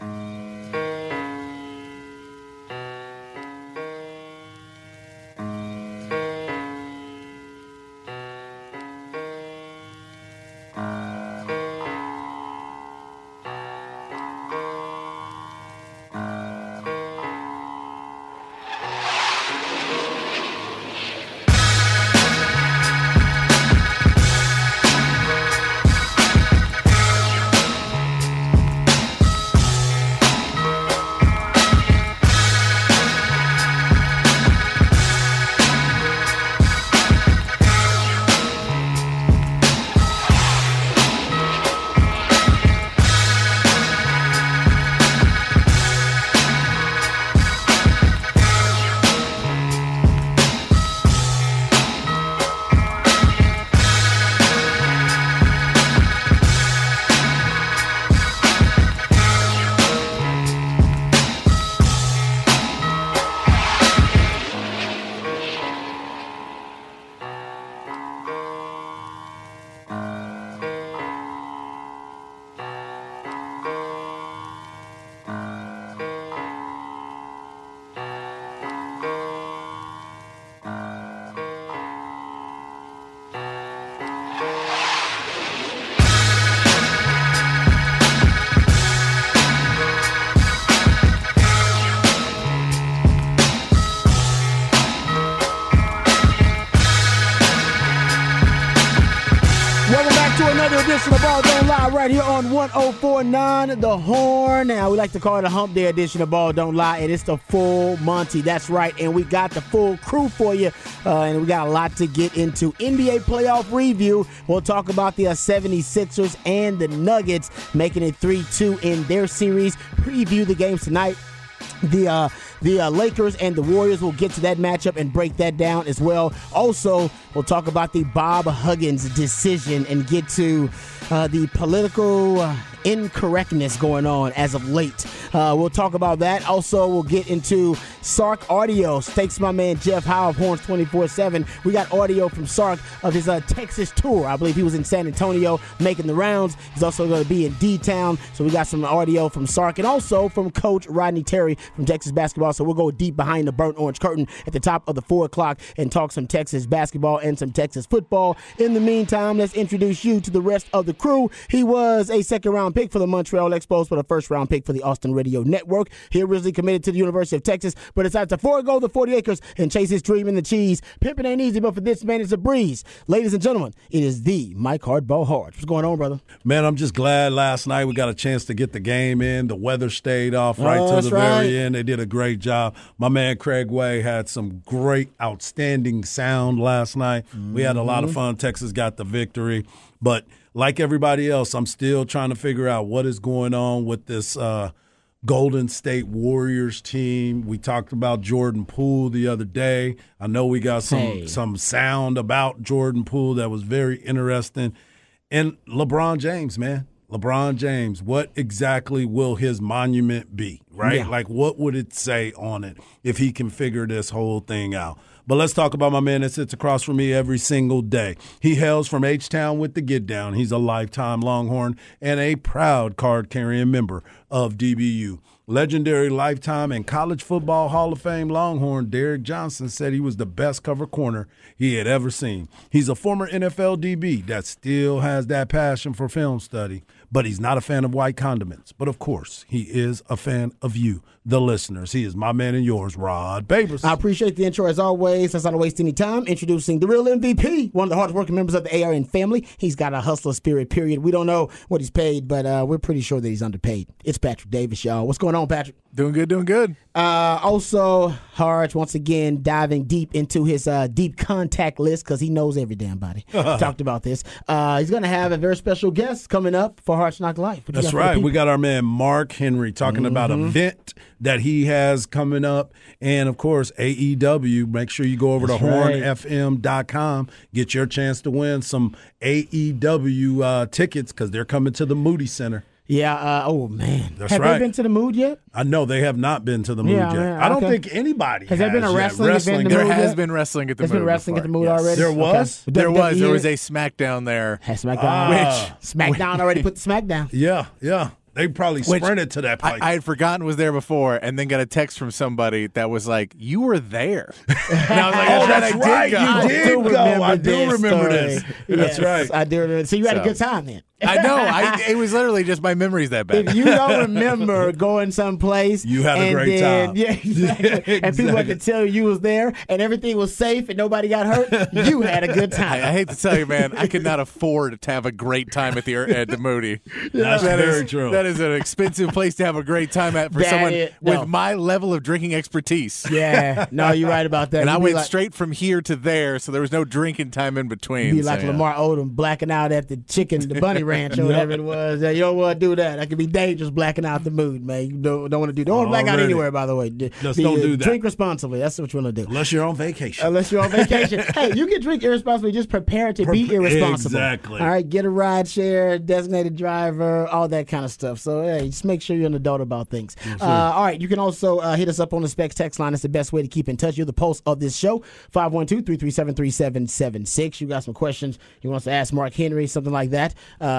Welcome edition of Ball Don't Lie right here on 1049 The Horn. Now, we like to call it a hump day edition of Ball Don't Lie, and it's the full Monty. That's right, and we got the full crew for you, uh, and we got a lot to get into. NBA playoff review. We'll talk about the uh, 76ers and the Nuggets making it 3 2 in their series. Preview the games tonight the uh, the uh, Lakers and the Warriors. We'll get to that matchup and break that down as well. Also, we'll talk about the Bob Huggins decision and get to uh, the political uh, incorrectness going on as of late. Uh, we'll talk about that. Also, we'll get into Sark Audio. Thanks, my man Jeff Howe of Horns 24 7. We got audio from Sark of his uh, Texas tour. I believe he was in San Antonio making the rounds. He's also going to be in D Town. So we got some audio from Sark and also from Coach Rodney Terry from Texas basketball. So we'll go deep behind the burnt orange curtain at the top of the four o'clock and talk some Texas basketball and some Texas football. In the meantime, let's introduce you to the rest of the crew. He was a second round pick for the Montreal Expos, but a first round pick for the Austin Radio Network. He originally committed to the University of Texas, but decided to forego the 40 acres and chase his dream in the cheese. Pimping ain't easy, but for this man, it's a breeze. Ladies and gentlemen, it is the Mike Hardball Hard. What's going on, brother? Man, I'm just glad last night we got a chance to get the game in. The weather stayed off right Oh, to the right. very end. They did a great job. My man Craig Way had some great, outstanding sound last night. We had a lot Mm-hmm. of fun. Texas got the victory. But like everybody else, I'm still trying to figure out what is going on with this uh, Golden State Warriors team. We talked about Jordan Poole the other day. I know we got some Hey. some sound about Jordan Poole that was very interesting. And LeBron James, man. LeBron James, what exactly will his monument be, right? Yeah. Like, what would it say on it if he can figure this whole thing out? But let's talk about my man that sits across from me every single day. He hails from H Town with the Get Down. He's a lifetime Longhorn and a proud card carrying member of DBU. Legendary lifetime and college football Hall of Fame Longhorn Derrick Johnson said he was the best cover corner he had ever seen. He's a former NFL DB that still has that passion for film study, but he's not a fan of white condiments. But of course, he is a fan of you, the listeners. He is my man and yours, Rod Babers. I appreciate the intro as always. Let's not waste any time. Introducing the real MVP, one of the hardest working members of the ARN family. He's got a hustler spirit, period. We don't know what he's paid, but uh, we're pretty sure that he's underpaid. It's Patrick Davis, y'all. What's going on, Patrick? Doing good, doing good. Uh, also, Harge once again diving deep into his uh, deep contact list because he knows every damn body. Talked about this. Uh, he's going to have a very special guest coming up for Harge Knock Life. What you That's got for the right. We got our man Mark Henry talking about Mm-hmm. an event that he has coming up. And of course, AEW. Make sure you go over That's to right. hornfm.com, get your chance to win some AEW uh, tickets because they're coming to the Moody Center. Yeah. Uh, oh man. That's have right. they been to the mood yet? I know they have not been to the Moody Yeah, yet. man, I don't okay. think anybody Has there been a yet. wrestling event in the There has yet? been wrestling at the moody. There's been Mood wrestling at the mood yes. already. There Okay. was? There was. There was a SmackDown there. Had SmackDown. Ah. SmackDown already put the SmackDown. Yeah, yeah. They probably Which sprinted to that place. I, I had forgotten was there before, and then got a text from somebody that was like, "You were there." And I was like, Oh, "That's right, that's I right. did go." You I did do go. remember I do this remember story. this. That's right. I do remember. So you had a good time then. I know. I, it was literally just my memories that bad. If you don't remember going someplace, You had a and great then, time. Yeah, exactly. And people had to tell you you was there and everything was safe and nobody got hurt. you had a good time. I hate to tell you, man, I could not afford to have a great time at the at the Moody. That's That very is- true. That is an expensive place to have a great time at for That someone is- no. with my level of drinking expertise. yeah, no, you're right about that. And You I went like, straight from here to there, so there was no drinking time in between. Be so, like yeah. Lamar Odom blacking out at the chicken, the bunny ranch or whatever it was. Yeah, you don't want to do that. That could be dangerous blacking out the mood, man. You don't, don't want to do. Don't black out anywhere, by the way. Just be, don't uh, do that. Drink responsibly. That's what you want to do. Unless you're on vacation. Unless you're on vacation. hey, you can drink irresponsibly. Just prepare to be Prep- irresponsible. Exactly. All right, get a ride share, designated driver, all that kind of stuff. So, hey, just make sure you're an adult about things. uh, all right, you can also uh, hit us up on the Specs text line. It's the best way to keep in touch. You're the pulse of this show, 512 337 3776. You got some questions you want us to ask Mark Henry, something like that,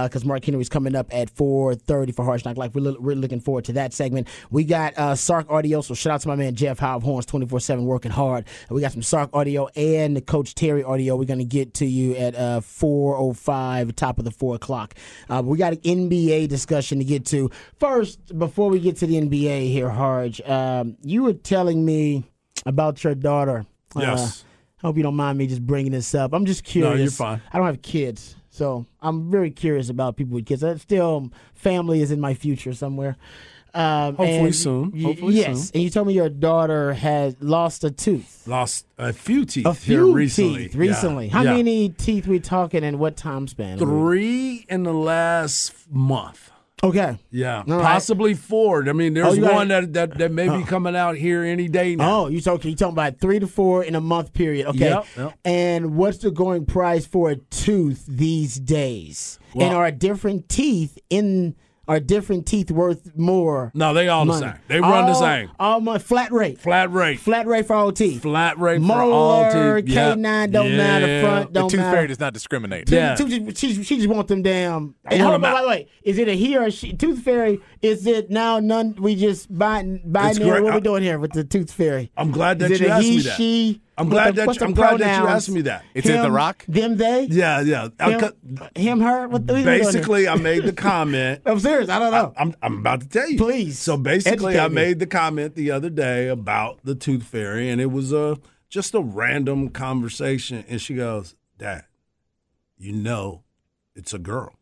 because Mark Henry's coming up at 4.30 for Harsh Knock Life. We're li- really looking forward to that segment. We got uh, Sark Audio, so shout out to my man Jeff Howe of Horns 24 7 working hard. We got some Sark Audio and the Coach Terry Audio. We're going to get to you at uh, 4.05, top of the 4 o'clock. Uh, we got an NBA discussion to get to. First, before we get to the NBA here, Harge, um, you were telling me about your daughter. Uh, Yes. I hope you don't mind me just bringing this up. I'm just curious. No, you're fine. I don't have kids, so I'm very curious about people with kids. I still, family is in my future somewhere. Um, Hopefully soon. Hopefully yes, soon. and you told me your daughter had lost a tooth. Lost a few teeth A here few recently. teeth recently. Yeah. How Yeah. many teeth we talking and what time span? Three in the last month. Okay. Yeah, All right. possibly four. I mean, Oh, there's got- one that, that that may be coming out here any day now. Oh, you talking? You talking about three to four in a month period? Okay. Yep, yep. And what's the going price for a tooth these days? and Well- are different teeth in are different teeth worth more? No, they all the same. They run the same. All my flat rate. Flat rate. Flat rate for all teeth. Flat rate for all Molar, teeth. Yep. K9 don't matter. Yeah. Front The don't the tooth matter. fairy does not discriminate. Yeah. Tooth- tooth- she, she just want them damn. I Hey, want hold them on, out. wait, wait. Is it a he or a she? Tooth fairy? Is it now none? We just buying buying It's there. great. What we doing here with the tooth fairy? I'm glad that Is it you a asked he, me that. She? I'm glad the- that the I'm glad that you asked me that. It's in The Rock? Them, they. Yeah, yeah. Him, him, her. What the, what we doing here? basically, I made the comment. I'm serious. I don't know. I'm I'm about to tell you. Please, So basically, I me. made the comment the other day about the tooth fairy, and it was a just a random conversation. And she goes, "Dad, you know, it's a girl."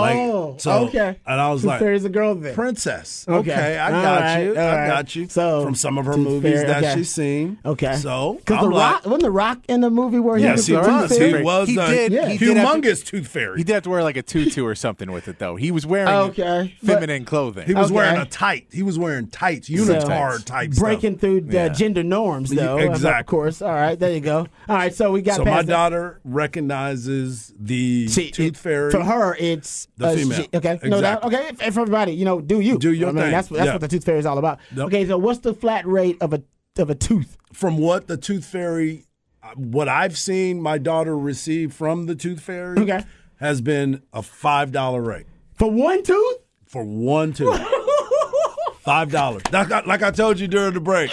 Like, oh, so- okay. And I was like, "There's a girl there, Princess. Okay. Okay, I got right, you. I right. got you. So, from some of her movies Fairy, that okay. she's seen. Okay. So Because the like, rock wasn't the rock in the movie where he was he the was. tooth He was He a did- Yeah. he did to- humongous tooth fairy. He did have to wear like a tutu or something with it, though. He was wearing Okay, but- feminine clothing. He was Okay. wearing a tight. He was wearing tights, unitard type breaking stuff. through the Yeah. gender norms, though. Yeah, Of course. All right, there you go. All right, so we got So my daughter recognizes the tooth fairy. For her, it's The uh, female. she- okay, no doubt. Exactly. Okay, if, if everybody, you know, do you Do your I mean, thing. That's that's Yeah. what the tooth fairy is all about. Yep. Okay, so what's the flat rate of a of a tooth? From what the tooth fairy, what I've seen my daughter receive from the tooth fairy, Okay. has been a five dollar rate For one tooth? for one tooth. Five dollars. Like, like I told you during the break,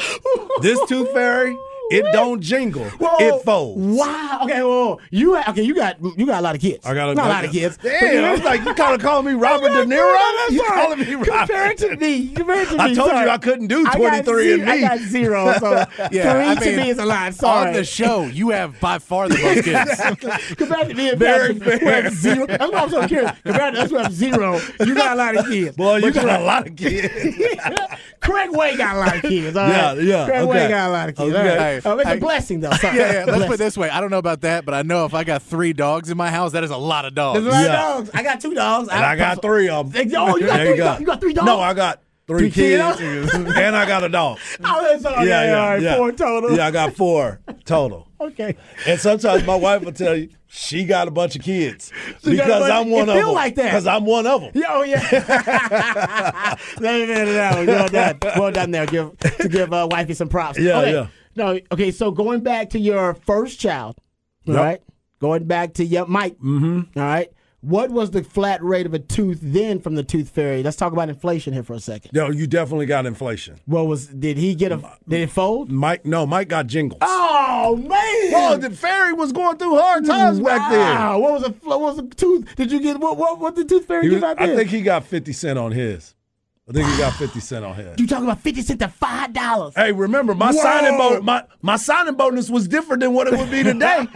this tooth fairy It don't jingle. Whoa. It folds. Wow. Okay. Well, you okay? You got you got a lot of kids. I got a, Not a lot of kids. but Damn, you- I was like, you kind of calling me Robert De Niro? You calling me Robert? Compared to me, compared to me. I told sorry. you I couldn't do I 23 and zero- I got zero. So Yeah, three I to me is a lot. Sorry. On the show, you have by far the most kids. Compared to me and Very Patrick, fair. have zero. That's why I'm so curious. Compared to us who have zero, you got a lot of kids. Boy, you got you're a lot of kids. Craig Way got a lot of kids. All Yeah, right? yeah, Craig Way okay. got a lot of kids. Okay. All right. Oh, it's Hey, a blessing, though. Sorry. Yeah, yeah. Let's put it this way. I don't know about that, but I know if I got three dogs in my house, that is a lot of dogs. There's a lot Yeah. of dogs. I got two dogs. And I got three of them. Oh, you got There three go. dogs? You got three dogs? No, I got three, Three kids. kids? and I got a dog. Oh, that's all. Yeah, okay, yeah, all right, yeah. Four total. Yeah, I got four total. Okay. And sometimes my wife will tell you she got a bunch of kids She because bunch- I'm one it of feel them. like that. Because I'm one of them. Yeah, oh yeah. no, no, no, no. Well done. Well done there. Give to give uh, wifey some props. Yeah, okay. yeah. No, okay. So going back to your first child, Yep. right. Going back to your Mike. Mm-hmm. All right. What was the flat rate of a tooth then from the tooth fairy? Let's talk about inflation here for a second. No, you definitely got inflation. What was? Did he get a? Did it fold? Mike, no, Mike got jingles. Oh man! Well, the fairy was going through hard times back then. Wow. What was a what was a tooth? Did you get what? What? What did the tooth fairy He give was- out there? I think he got 50 cent on his. I think he got 50 cent on his. you talking about fifty cent to five dollars. Hey, remember my Whoa. signing bonus? My my signing bonus was different than what it would be today.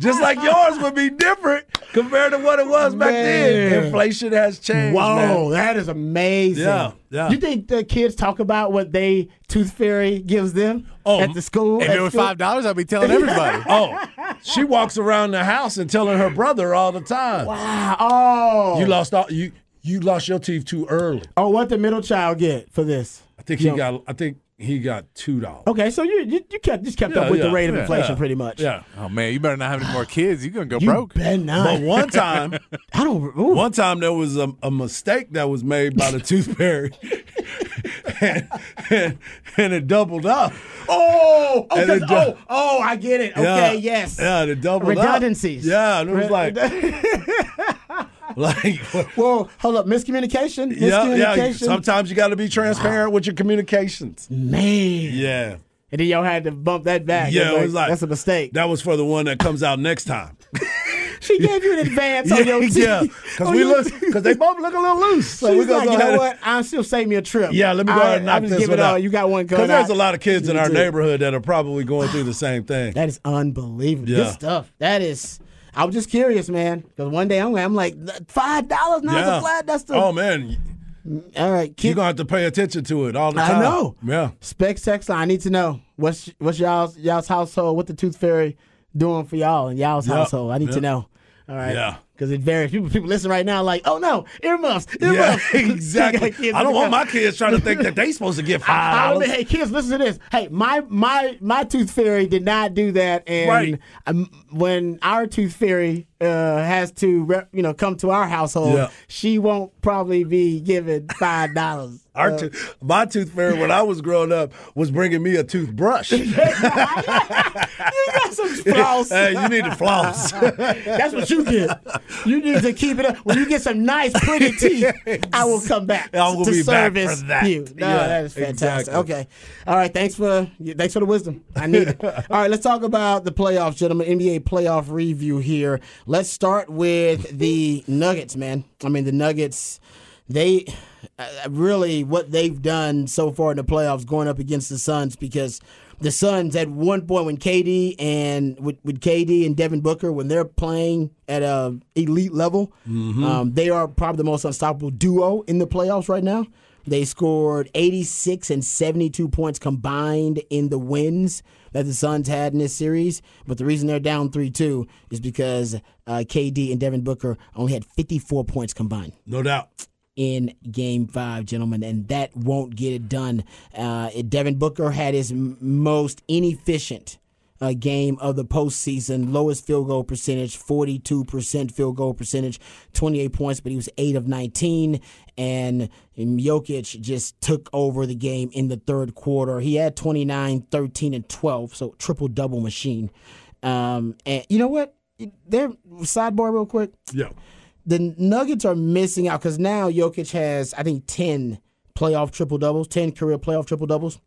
Just like yours would be different compared to what it was back then. Inflation has changed. Whoa, man. that is amazing. Yeah, yeah. You think the kids talk about what they tooth fairy gives them Oh, at the school? If it was five dollars, I'd be telling everybody. Oh, she walks around the house and telling her brother all the time. Wow. Oh. You lost all you you lost your teeth too early. oh, what the middle child get for this? I think he You know- got I think he got two dollars. Okay, so you you, you kept just kept Yeah, up with yeah, the rate of yeah, inflation yeah, pretty much. Yeah. Oh man, you better not have any more kids. You're gonna go You broke. bet not. But one time I don't. Ooh. One time there was a, a mistake that was made by the tooth fairy, and, and, and it doubled up. Oh, oh, And 'cause- it do- oh, oh, I get it. Okay, yes. Yeah, it doubled up. Redundancies. Yeah, and it was Re- like, like, Well, hold up, miscommunication. yeah, Miscommunication. yeah. Sometimes you got to be transparent with your communications. Man. Yeah, And then y'all had to bump that back. yeah. It's It was like that's a mistake. That was for the one that comes out next time. she gave you an advance on your teeth. yeah, because oh, we look, because they both look a little loose. So She's we're gonna like, go you ahead. know and- what? I'll still save me a trip. Yeah, let me go ahead and I, knock I'm this just one giving it out. You got one Because there's a lot of kids in our do. neighborhood that are probably going through the same thing. That is unbelievable. Yeah. Good stuff. That is. I was just curious, man, because one day I'm, I'm like five dollars now. Yeah. a flat. That's the Oh man, all right. you're gonna have to pay attention to it all the time. I know. Yeah. Specs text line. I need to know what's what's y'all's y'all's household. What the Tooth Fairy doing for y'all and y'all's Yep. household. I need to know. All right. Yeah. Because it varies. People people listen right now like, oh no, earmuffs, Yeah, earmuffs. exactly. Kids I don't want my kids trying to think that they supposed to get five I hey kids, listen to this. Hey, my my my tooth fairy did not do that, and Right. when our tooth fairy uh, has to, rep, you know, come to our household, Yeah. she won't probably be given five dollars. Our to- my tooth fairy when I was growing up was bringing me a toothbrush. you got some floss. hey, you need to floss. That's what you get. You need to keep it up. When you get some nice, pretty teeth, I will come back I will to be back for service that. you. No, Yeah, that is fantastic. exactly. Okay, all right. Thanks for thanks for the wisdom. I need it. all right, let's talk about the playoffs, gentlemen. NBA playoff review here. Let's start with the Nuggets, man. I mean, the Nuggets. They uh, really what they've done so far in the playoffs, going up against the Suns, because the Suns at one point when KD and with, with KD and Devin Booker when they're playing at a elite level, um, they are probably the most unstoppable duo in the playoffs right now. They scored 86 and 72 points combined in the wins that the Suns had in this series. But the reason they're down 3 2 is because uh, KD and Devin Booker only had 54 points combined no doubt. in game five, gentlemen, and that won't get it done. Uh, Devin Booker had his m- most inefficient uh, game of the postseason, lowest field goal percentage, 42% field goal percentage, 28 points, but he was 8 of 19. And Jokic just took over the game in the third quarter. He had 29, 13, and 12, so triple double machine. Um, and you know what? There, sidebar real quick Yeah. the Nuggets are missing out because now Jokic has, I think, 10 playoff triple doubles, 10 career playoff triple doubles.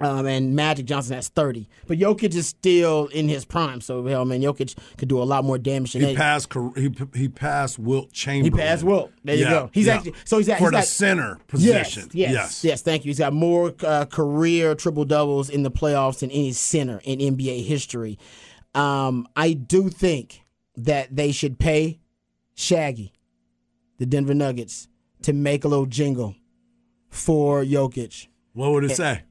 Um, and Magic Johnson has 30. But Jokic is still in his prime. So, hell, man, Jokic could do a lot more damage than He that. passed. He he passed Wilt Chamberlain. He passed Wilt. There you go. He's yeah. actually so he's at for he's the got, center Yes, position. yes, yes, Thank you. He's got more uh, career triple doubles in the playoffs than any center in NBA history. Um, I do think that they should pay Shaggy, the Denver Nuggets, to make a little jingle for Jokic, What would it say?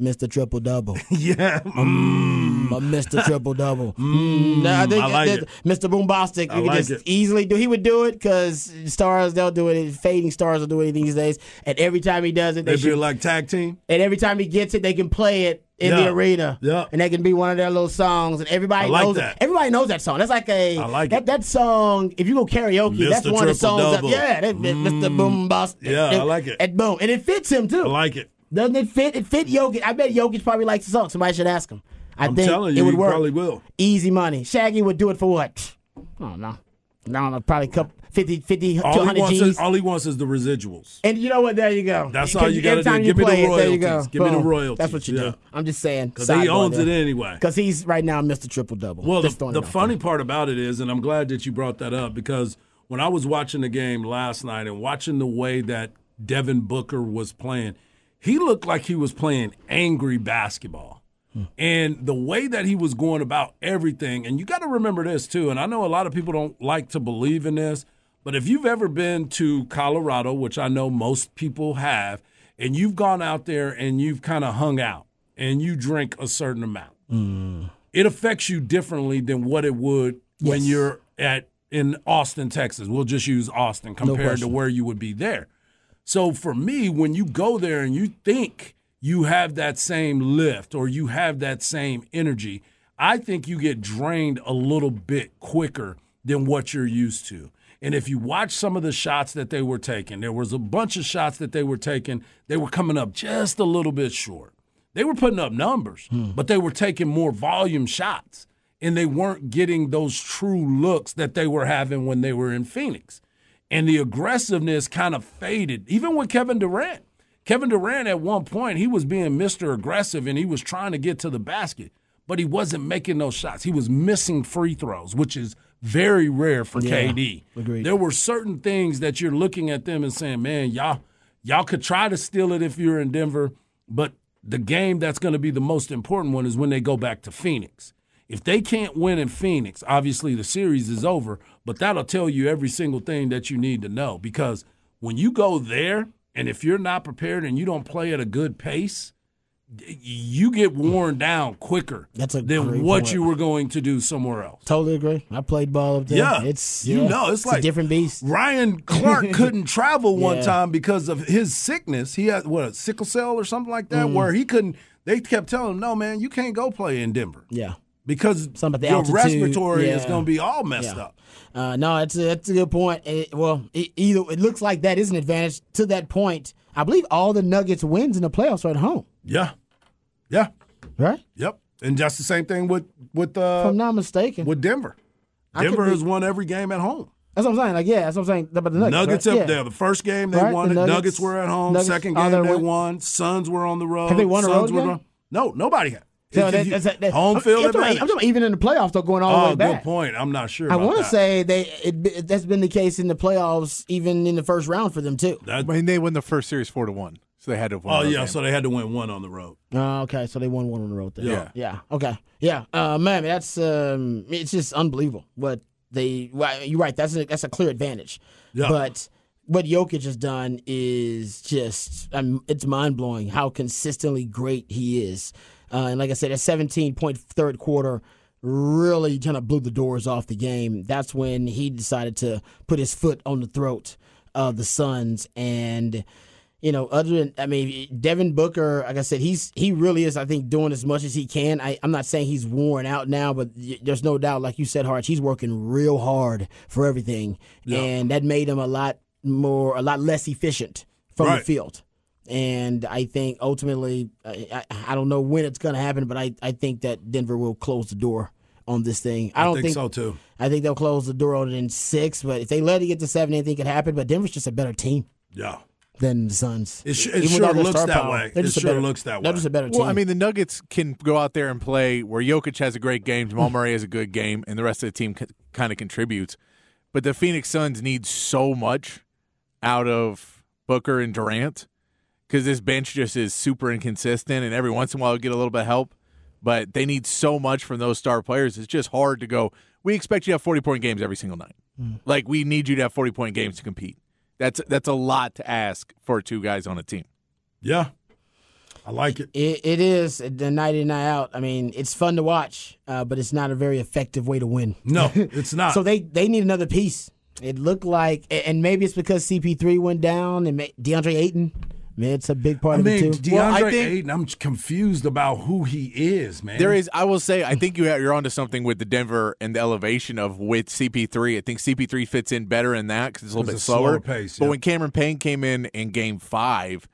Mr. Triple Double. yeah. Mm. a Mr. Triple Double. Mm, I think I like it. Mr. Boombastic could like just it. easily do. He would do it because stars they'll do it. Fading stars will do it these days. And every time he does it, they should, like tag team. and every time he gets it, they can play it in the arena. Yeah. and that can be one of their little songs, and everybody like knows that. it. Everybody knows that song. That's like a I like that it. that song. If you go karaoke, that's Mr. one of the songs. Yeah, that, that Mr. Boombastic. Yeah, I like it. And boom, and it fits him too. I like it. Doesn't it fit? It fit Jokic. I bet Jokic probably likes the song. Somebody should ask him. I I'm think telling it you, would he work. probably will. Easy money. Shaggy would do it for what? I don't know. I don't know. Probably couple, 50, 50 to All he wants G's. is all he wants is the residuals. and you know what? There you go. That's all you gotta every time do. you Give me the play it, there you go. royalties. Give me the royalties. That's what you Yeah. do. I'm just saying. Because he owns it anyway. Because he's right now Mr. Triple Double. Well, Just the, the funny there. part about it is, and I'm glad that you brought that up because when I was watching the game last night and watching the way that Devin Booker was playing, he looked like he was playing angry basketball. And the way that he was going about everything, and you got to remember this too, and I know a lot of people don't like to believe in this, but if you've ever been to Colorado, which I know most people have, and you've gone out there and you've kind of hung out and you drink a certain amount, it affects you differently than what it would when you're at in Austin, Texas. We'll just use Austin compared to where you would be there. So for me, when you go there and you think you have that same lift or you have that same energy, I think you get drained a little bit quicker than what you're used to. And if you watch some of the shots that they were taking, there was a bunch of shots that they were taking, they were coming up just a little bit short. They were putting up numbers, hmm. but they were taking more volume shots and they weren't getting those true looks that they were having when they were in Phoenix. And the aggressiveness kind of faded, even with Kevin Durant. Kevin Durant, at one point, he was being Mr. Aggressive and he was trying to get to the basket, but he wasn't making those shots. He was missing free throws, which is very rare for Yeah, KD. agreed. There were certain things that you're looking at them and saying, man, y'all, y'all could try to steal it if you're in Denver, but the game that's going to be the most important one is when they go back to Phoenix. If they can't win in Phoenix, obviously the series is over, but that'll tell you every single thing that you need to know because when you go there and if you're not prepared and you don't play at a good pace, you get worn down quicker That's a than what point. you were going to do somewhere else. Totally agree. I played ball up there. Yeah, It's you know, it's, like a different beast. Ryan Clark couldn't travel one Yeah. time because of his sickness. He had what a sickle cell or something like Mm. that, where he couldn't. They kept telling him, "No, man, you can't go play in Denver Yeah. Because Something about the your altitude, respiratory is going to be all messed Yeah. up." Uh, no, it's a, that's a good point. It- well, it, either it looks like that is an advantage to that point. I believe all the Nuggets wins in the playoffs are at home, Yeah, yeah, right? yep. And just the same thing with with If uh, I'm not mistaken. with Denver. Denver has won every game at home. that's what I'm saying. Like, yeah, that's what I'm saying about the Nuggets. Nuggets right? up Yeah. there. The first game they Right, won the. Nuggets- Nuggets, were at home. Nuggets Second game they won. Suns were on the road. Have they won a road game? No, nobody had. So If that, you- that's, that, home field I'm advantage. I'm talking about even in the playoffs, they're going all the Oh, way good back. point. I'm not sure. I want to say they it, that's been the case in the playoffs, even in the first round for them too. That, I mean, they won the first series four to one, so they had to. Have won oh yeah, game. so they had to win one on the road. Oh, okay, so they won one on the road there. Yeah. yeah, okay, yeah. Uh, man, that's um, it's just unbelievable what they. Well, you're right. That's a that's a clear advantage. Yeah. But what Jokic has done is just um, it's mind blowing how consistently great he is. Uh, and like I said, a 17 point third quarter really kind of blew the doors off the game. That's when he decided to put his foot on the throat of the Suns and you know, other than I mean, Devin Booker, like I said, he's he really is. I think doing as much as he can. I, I'm not saying he's worn out now, but there's no doubt, like you said, Harch, he's working real hard for everything, and that made him a lot more, a lot less efficient from the field. And I think ultimately, I, I, I don't know when it's going to happen, but I, I think that Denver will close the door on this thing. I I, don't think, think so too. I think they'll close the door on it in six, but if they let it get to seven, anything could happen. But Denver's just a better team. Yeah. than the Suns. It, sh- it sure looks that power, way. they're It just a sure better- looks that way. They're way. just a better team. Well, I mean, the Nuggets can go out there and play where Jokic has a great game, Jamal Murray has a good game, and the rest of the team kind of contributes. But the Phoenix Suns need so much out of Booker and Durant because this bench just is super inconsistent, and every once in a while you get a little bit of help. But they need so much from those star players. It's just hard to go. We expect you to have forty point games every single night. Like we need you to have forty point games to compete. That's that's a lot to ask for two guys on a team. yeah, I like it. It, it is the night in and night out. I mean, it's fun to watch, uh, but it's not a very effective way to win. No, it's not. So they they need another piece. It looked like, and maybe it's because CP3 went down and ma- DeAndre Ayton. Man, it's a big part I of mean, it too. DeAndre Well, I think- Ayton. I'm confused about who he is, man. There is, I will say, I think you have, you're onto something with the Denver and the elevation of with CP3. I think CP3 fits in better in that because it's a little 'Cause bit it's slower. slower pace, but when Cameron Payne came in in Game Five,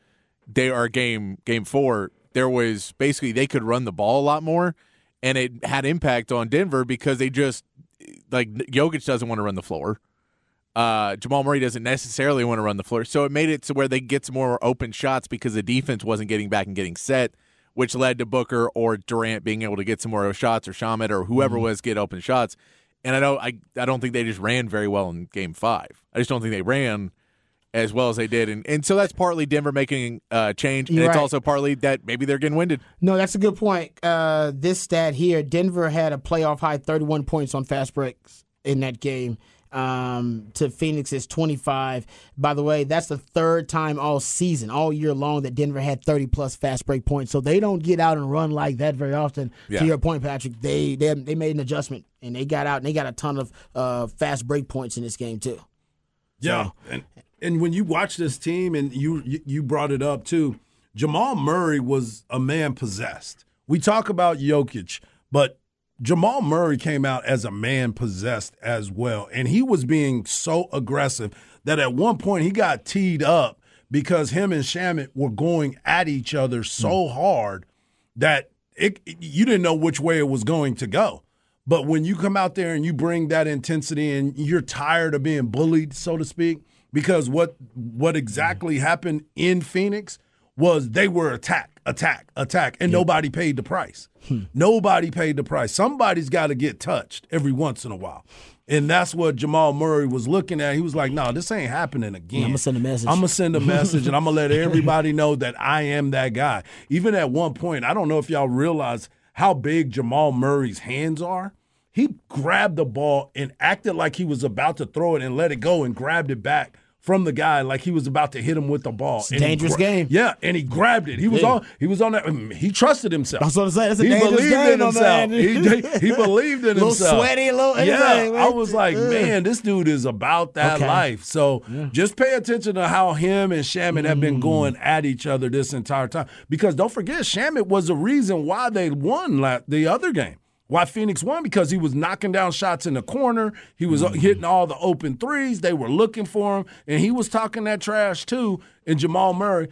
they are game Game Four. There was basically they could run the ball a lot more, and it had impact on Denver because they just like Jokic doesn't want to run the floor. Uh, Jamal Murray doesn't necessarily want to run the floor, so it made it to where they get some more open shots because the defense wasn't getting back and getting set, which led to Booker or Durant being able to get some more shots or Shamet or whoever was get open shots. And I don't, I, I don't think they just ran very well in Game Five. I just don't think they ran as well as they did, and and so that's partly Denver making a change, and You're it's right. also partly that maybe they're getting winded. No, that's a good point. Uh, this stat here Denver had a playoff high 31 points on fast breaks in that game. Um, to Phoenix's 25. By the way, that's the third time all season, all year long, that Denver had 30 plus fast break points. So they don't get out and run like that very often. Yeah. To your point, Patrick, they, they they made an adjustment and they got out and they got a ton of uh, fast break points in this game too. Yeah, and and when you watch this team, and you- you brought it up too, Jamal Murray was a man possessed. We talk about Jokic, but Jamal Murray came out as a man possessed as well, and he was being so aggressive that at one point he got teed up because him and Shamet were going at each other so hmm. hard that it, you didn't know which way it was going to go. But when you come out there and you bring that intensity and you're tired of being bullied, so to speak, because what what exactly happened in Phoenix was they were attack, attack, attack, and nobody paid the price. Nobody paid the price. Somebody's got to get touched every once in a while. And that's what Jamal Murray was looking at. He was like, no, this ain't happening again. I'ma send a message." I'm going to send a message and I'm going to let everybody know that I am that guy. Even at one point, I don't know if y'all realize how big Jamal Murray's hands are. He grabbed the ball and acted like he was about to throw it and let it go and grabbed it back from the guy like he was about to hit him with the ball. It's a dangerous game. Yeah, and he grabbed it. He was Yeah. on. He was on that. mm, He trusted himself. That's what I'm saying. It's a he dangerous believed game, in himself. He, he believed in himself. Little himself. sweaty, a little Yeah, anything, I was like, Ugh. man, this dude is about that Okay. life. So just pay attention to how him and Shamet have Mm. been going at each other this entire time. Because don't forget, Shamet was the reason why they won la- the other game. Why Phoenix won? Because he was knocking down shots in the corner. He was uh, Mm. hitting all the open threes. They were looking for him, and he was talking that trash too. And Jamal Murray,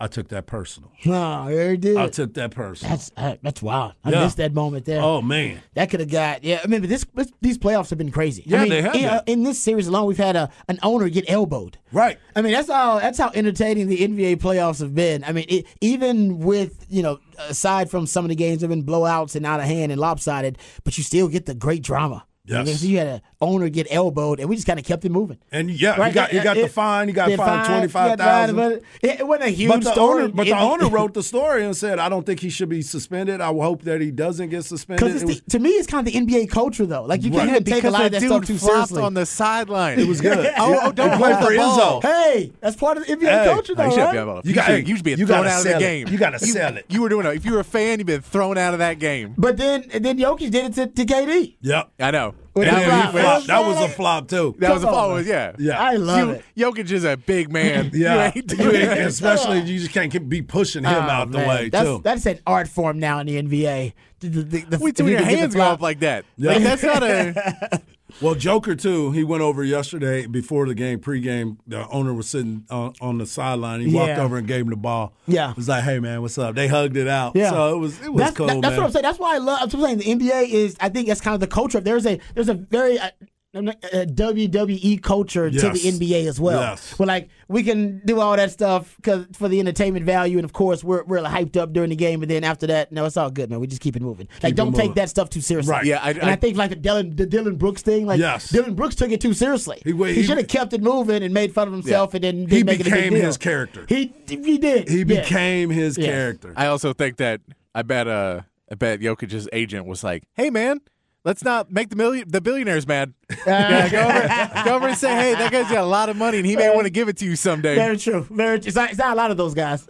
I took that personal. No, he did. I took that personal. that's uh, that's wild. I Yeah. missed that moment there. Oh man. That could have got yeah. I mean, but this, this these playoffs have been crazy. Yeah, I mean, they have In, uh, in this series alone, we've had a an owner get elbowed. Right. I mean, that's how that's how entertaining the NBA playoffs have been. I mean, it, even with you know, aside from some of the games have been blowouts and out of hand and lopsided, but you still get the great drama. Yes. I mean, so you had an owner get elbowed, and we just kind of kept it moving. And yeah, Right? he got he got the It- fine. He got yeah, fined fine, twenty he five got fined, thousand. But it, it wasn't a huge But the story. owner, but the owner wrote the story and said, "I don't think he should be suspended. I hope that he doesn't get suspended." Because to me, it's kind of the NBA culture, though. Like you Right. can't take a lot of the that stuff too seriously. on the sideline. it was good. Oh, oh, don't He played for the ball. Enzo. Hey, that's part of the NBA Hey, culture, though, you should right? be able to. You got- should, hey, you should be you thrown gotta out of the sell it. game. You gotta sell it. You were doing it. If you were a fan, you've been thrown out of that game. But then, and then Jokic did it to, to KD. Yep. I know. With And the then flop. he flopped. That was a flop too. That was a Come on, Yeah. Yeah. I love You, it. Jokic is a big man. Yeah, You ain't You doing especially you just can't keep- be pushing him Oh, out the way that's, too. That's an art form now in the NBA. The, the, the, the, Wait till your can get the hands go off like that. Yeah. Like that's not a. Well, Joker too. He went over yesterday before the game, pregame. The owner was sitting on, on the sideline. He walked Yeah. over and gave him the ball. Yeah. It was like, "Hey man, what's up?" They hugged it out. Yeah. So it was it was that's, cool, that- that's man. what I'm saying. That's why I love. I'm saying the NBA is. I think that's kind of the culture. There's a there's a very uh, WWE culture to the NBA as well. Yes. But like we can do all that stuff cause for the entertainment value, and of course we're we're hyped up during the game, and then after that, no, it's all good, man. We just keep it moving. Like don't take that stuff too seriously. Right. Yeah, I- and I, I- think like the Dillon the Dillon Brooks thing, like Yes. Dillon Brooks took it too seriously. He- He, he- should have kept it moving and made fun of himself, Yeah. and then He didn't make it a big became deal. his character. He he did. He Yeah. became his Yeah. character. I also think that I bet uh I bet Jokic's agent was like, "Hey man, let's not make the million the billionaires mad. yeah, go over, go over and say, hey, that guy's got a lot of money and he may want to give it to you someday." Very true. Very. It's not, it's not a lot of those guys.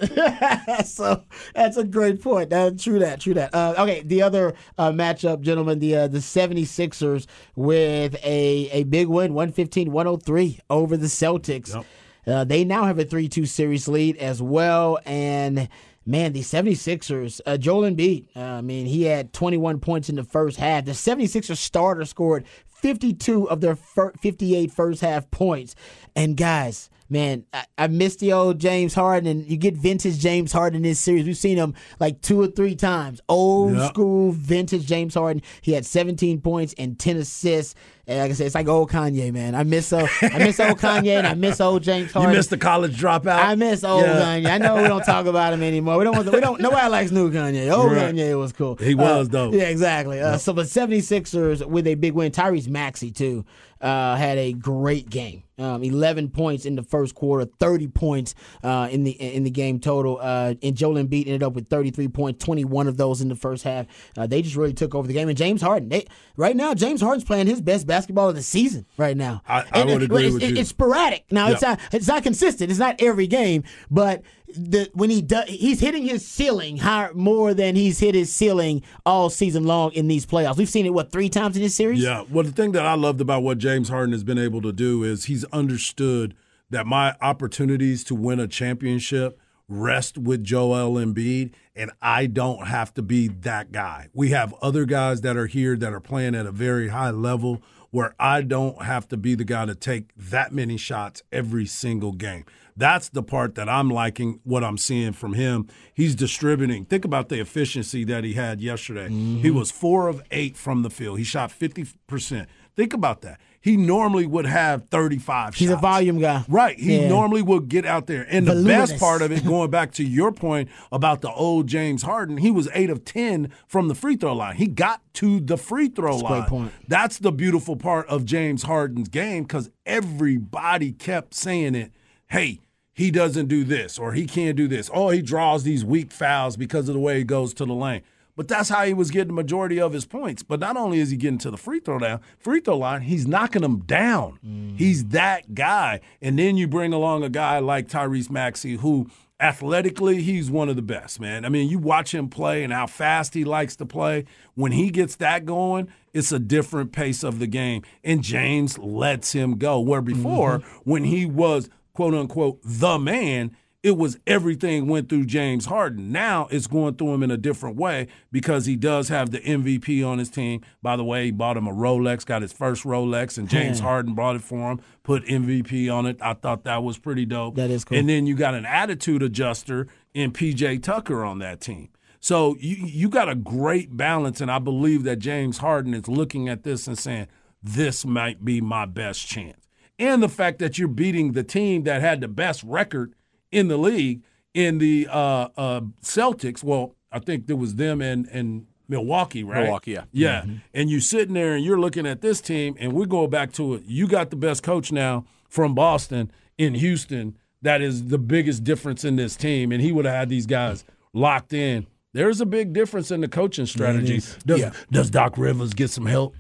so that's a great point. Uh, true that. True that. Uh, okay, the other uh, matchup, gentlemen, the uh, the 76ers with a, a big win, 115-103 over the Celtics. Uh, they now have a 3-2 series lead as well. And man, the 76ers, uh, Joel Embiid, uh, I mean, he had 21 points in the first half. The 76ers starter scored 52 of their fir- 58 first half points. And guys, man, I, I miss the old James Harden. And you get vintage James Harden in this series. We've seen him like two or three times. Old Yep. school vintage James Harden. He had 17 points and 10 assists. And like I said, it's like old Kanye, man. I miss old, I miss old Kanye and I miss old James Harden. you missed the college dropout. I miss old Yeah. Kanye. I know we don't talk about him anymore. We don't. Want to, we don't. Nobody likes new Kanye. Old Right. Kanye was cool. He was, Uh, though. Yeah, exactly. Uh, so, but 76ers with a big win. Tyrese Maxey too uh, had a great game. Um, 11 points in the first quarter, 30 points uh, in the in the game total. Uh, and Joel Embiid ended up with 33 points, 21 of those in the first half. Uh, they just really took over the game. And James Harden, they, right now, James Harden's playing his best basketball of the season right now. I- I would it- agree it's, with it- you. It's sporadic. Now it's not it's not consistent. It's not every game, but the when he does, he's hitting his ceiling higher more than he's hit his ceiling all season long in these playoffs. We've seen it what three times in this series. Yeah. Well, the thing that I loved about what James Harden has been able to do is he's understood that my opportunities to win a championship rest with Joel Embiid, and I don't have to be that guy. We have other guys that are here that are playing at a very high level where I don't have to be the guy to take that many shots every single game. That's the part that I'm liking what I'm seeing from him. He's distributing. Think about the efficiency that he had yesterday. He mm-hmm. was four of eight from the field. He shot 50%. Think about that. He normally would have 35 He's a volume guy. Right. He Yeah. normally would get out there. And the Voluminous. best part of it, going back to your point about the old James Harden, he was eight of 10 from the free throw line. He got to the free throw a line. That's the beautiful part of James Harden's game because everybody kept saying it. Hey, he doesn't do this or he can't do this. Oh, he draws these weak fouls because of the way he goes to the lane. But that's how he was getting the majority of his points. But not only is he getting to the free throw down, free throw line, he's knocking them down. Mm. He's that guy. And then you bring along a guy like Tyrese Maxey, who athletically he's one of the best, man. I mean, you watch him play and how fast he likes to play. When he gets that going, it's a different pace of the game. And James lets him go. Where before, mm-hmm. when he was quote unquote the man, it was everything went through James Harden. Now it's going through him in a different way because he does have the MVP on his team. By the way, he bought him a Rolex, got his first Rolex, and James hmm. Harden bought it for him, put MVP on it. I thought that was pretty dope. That is cool. And then you got an attitude adjuster in PJ Tucker on that team. So you you got a great balance, and I believe that James Harden is looking at this and saying, this might be my best chance. And the fact that you're beating the team that had the best record in the league in the uh, uh, Celtics. Well, I think there was them and, and Milwaukee, right? Milwaukee, yeah. Yeah. And you're sitting there and you're looking at this team, and we go back to it. You got the best coach now from Boston in Houston. That is the biggest difference in this team. And he would have had these guys locked in. There's a big difference in the coaching strategy. Does, Yeah. does Doc Rivers get some help?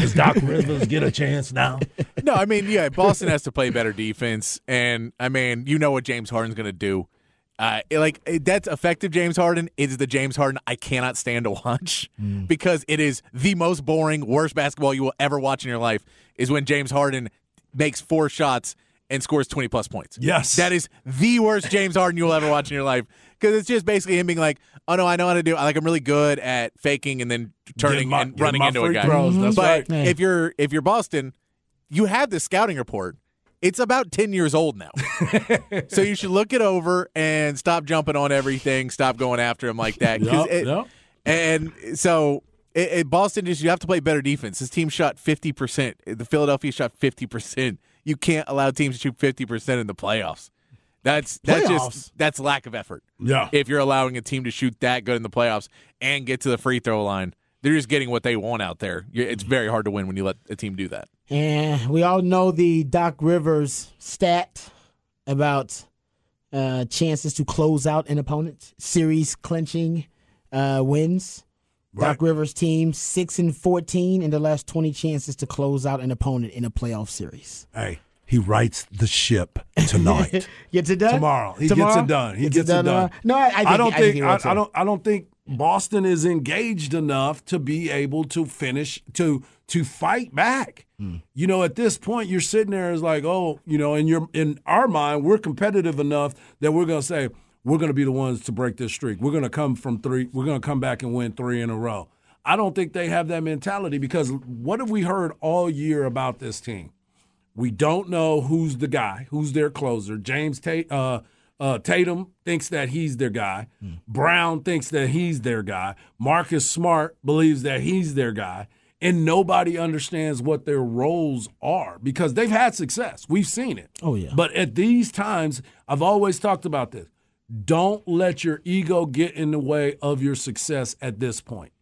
Does Doc Rivers get a chance now? No, I mean, yeah, Boston has to play better defense, and I mean, you know what James Harden's going to do. Uh, it- like it- that's effective. James Harden is the James Harden I cannot stand to watch because it is the most boring, worst basketball you will ever watch in your life. Is when James Harden makes four shots and scores twenty plus points. Yes. that is the worst James Harden you will ever watch in your life because it's just basically him being like, "Oh no, I know how to do. Like I'm really good at faking and then turning my- and running into a guy." throws, that's but right. Yeah. if you're if you're Boston, you have this scouting report. It's about 10 years old now. so you should look it over and stop jumping on everything, stop going after him like that. Yup, it- yup. And so It, it, Boston just you have to play better defense. This team shot fifty percent. The Philadelphia shot fifty percent. You can't allow teams to shoot fifty percent in the playoffs. That's that's Playoffs? just that's lack of effort. Yeah. If you're allowing a team to shoot that good in the playoffs and get to the free throw line, they're just getting what they want out there. It's very hard to win when you let a team do that. And we all know the Doc Rivers stat about uh, chances to close out an opponent, series clinching uh, wins. Doc Rivers' team six and fourteen in the last twenty chances to close out an opponent in a playoff series. Hey, he writes the ship tonight. Gets it done tomorrow. He Tomorrow? gets it done. He gets, it done. tomorrow? No, I, I, think, I don't I think, I, will. I don't I don't think Boston is engaged enough to be able to finish to to fight back. Hmm. You know, at this point, you're sitting there as like, oh, you know, in your in our mind, we're competitive enough that we're gonna say we're gonna be the ones to break this streak. We're gonna come from three. We're gonna come back and win three in a row. I don't think they have that mentality because what have we heard all year about this team? We don't know who's the guy, who's their closer. James Tate, uh, uh, Tatum thinks that he's their guy. Brown thinks that he's their guy. Marcus Smart believes that he's their guy. And nobody understands what their roles are because they've had success. We've seen it. Oh, yeah. But at these times, I've always talked about this. Don't let your ego get in the way of your success at this point.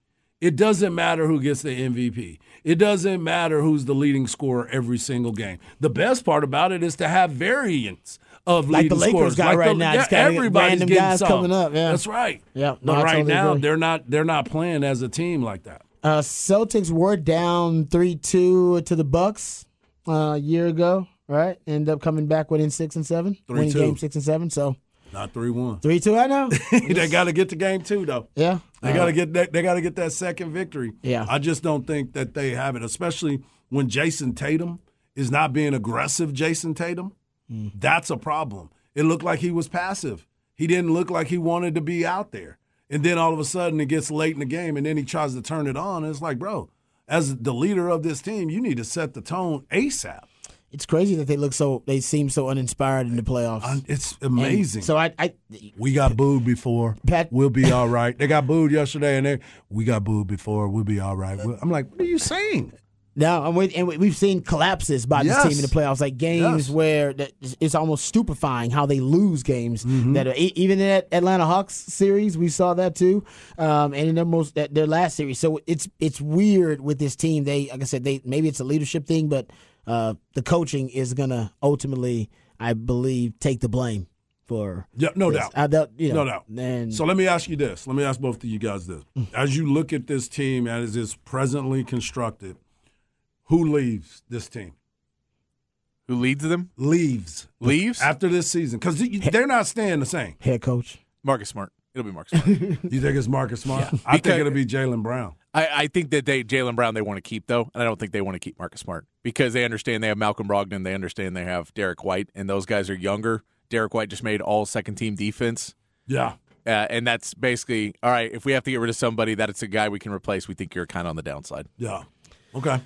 It doesn't matter who gets the MVP. It doesn't matter who's the leading scorer every single game. The best part about it is to have variance of Like the leading Lakers scorers. got Like right the- now. Yeah, everybody's random getting guys some. coming up, yeah. That's right. Yeah, no, but right totally now agree. they're not they're not playing as a team like that. Uh, Celtics were down three two to the Bucks uh, a year ago, right? End up coming back within six and seven, winning 3-2. game six and seven. So Not three one. three two, I know. they got to get to game two though. yeah, They got to uh, get that. They got to get that second victory. Yeah. I just don't think that they have it, especially when Jayson Tatum is not being aggressive. Jayson Tatum, hmm. that's a problem. It looked like he was passive. He didn't look like he wanted to be out there. And then all of a sudden, it gets late in the game, and then he tries to turn it on. And it's like, bro, as the leader of this team, you need to set the tone ASAP. It's crazy that they look so. They seem so uninspired in the playoffs. Uh, It's And amazing. So I, I, We got booed before. Pat- we'll be all right. They got booed yesterday, and they we got booed before. We'll be all right. I'm like, what are you saying? No, I'm with, and we- we've seen collapses by Yes. this team in the playoffs, like games Yes. where that it's almost stupefying how they lose games. Mm-hmm. That are, even in that Atlanta Hawks series, we saw that too, um, and in their most their last series. So it's it's weird with this team. They like I said, they maybe it's a leadership thing, but uh, the coaching is gonna ultimately, I believe, take the blame for. Yeah, no this. doubt. I doubt, you know, No doubt. And So let me ask you this. Let me ask both of you guys this. As you look at this team as it's presently constructed, who leaves this team? Who leads them? Leaves. Leaves? After this season. Because they're not staying the same. head coach. Marcus Smart. It'll be Marcus Smart. You think it's Marcus Smart? I think it'll be Jaylen Brown. I, I think that they Jaylen Brown they want to keep though, and I don't think they want to keep Marcus Smart because they understand they have Malcolm Brogdon, they understand they have Derrick White, and those guys are younger. Derrick White just made all second team defense, Yeah. uh, and that's basically all right. If we have to get rid of somebody, that it's a guy we can replace. We think you're kind of on the downside. Yeah. Okay.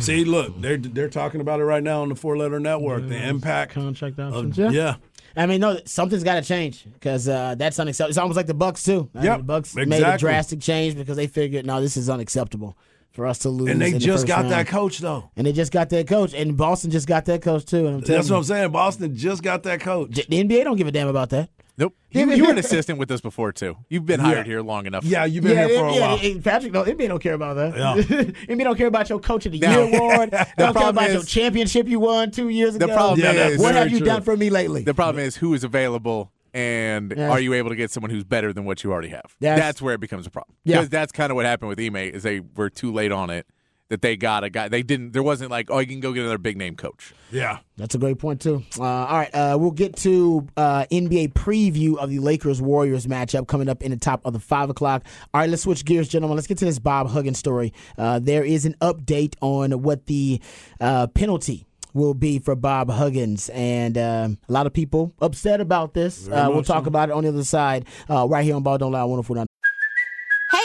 See, look, they're they're talking about it right now on the four letter network. The impact. Contract Of, options. yeah. I mean, no, something's got to change because uh, that's unacceptable. It's almost like the Bucks too. I mean, Yep, the Bucks made a drastic change because they figured, no, this is unacceptable for us to lose. And they the just first got round. that coach, though. and they just got that coach, and Boston just got that coach too. And I'm telling That's what you, I'm saying. Boston just got that coach. the NBA don't give a damn about that. Nope, you, you were an assistant with us before too. You've been hired here long enough. Yeah, you've been yeah, here for a yeah, while. yeah, Patrick, no, NBA don't care about that. Yeah. NBA don't care about your Coach of the No. Year award. They don't care problem about your championship you won two years ago. The ago. problem Yeah, that's is what have you true. done for me lately? the problem is who is available. And Yeah. are you able to get someone who's better than what you already have? That's- That's, where it becomes a problem. Yeah. Because that's kind of what happened with Ime is they were too late on it. That they got a guy. They didn't. There wasn't like, oh, you can go get another big name coach. Yeah. That's a great point too. Uh, all right, uh, we'll get to uh, NBA preview of the Lakers Warriors matchup coming up in the top of the five o'clock. All right, let's switch gears, gentlemen. Let's get to this Bob Huggins story. Uh, there is an update on what the uh, penalty will be for Bob Huggins, and um a lot of people upset about this. Uh, we'll talk so. about it on the other side, uh, right here on Ball Don't Lie, 104.9.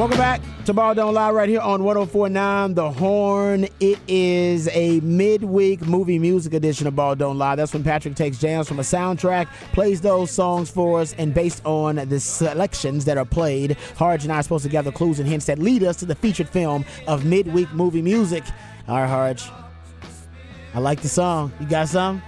Welcome back to Ball Don't Lie right here on 1049 The Horn. It is a midweek movie music edition of Ball Don't Lie. That's when Patrick takes jams from a soundtrack, plays those songs for us, and based on the selections that are played, Harge and I are supposed to gather clues and hints that lead us to the featured film of midweek movie music. All right, Harge. I like the song. You got some?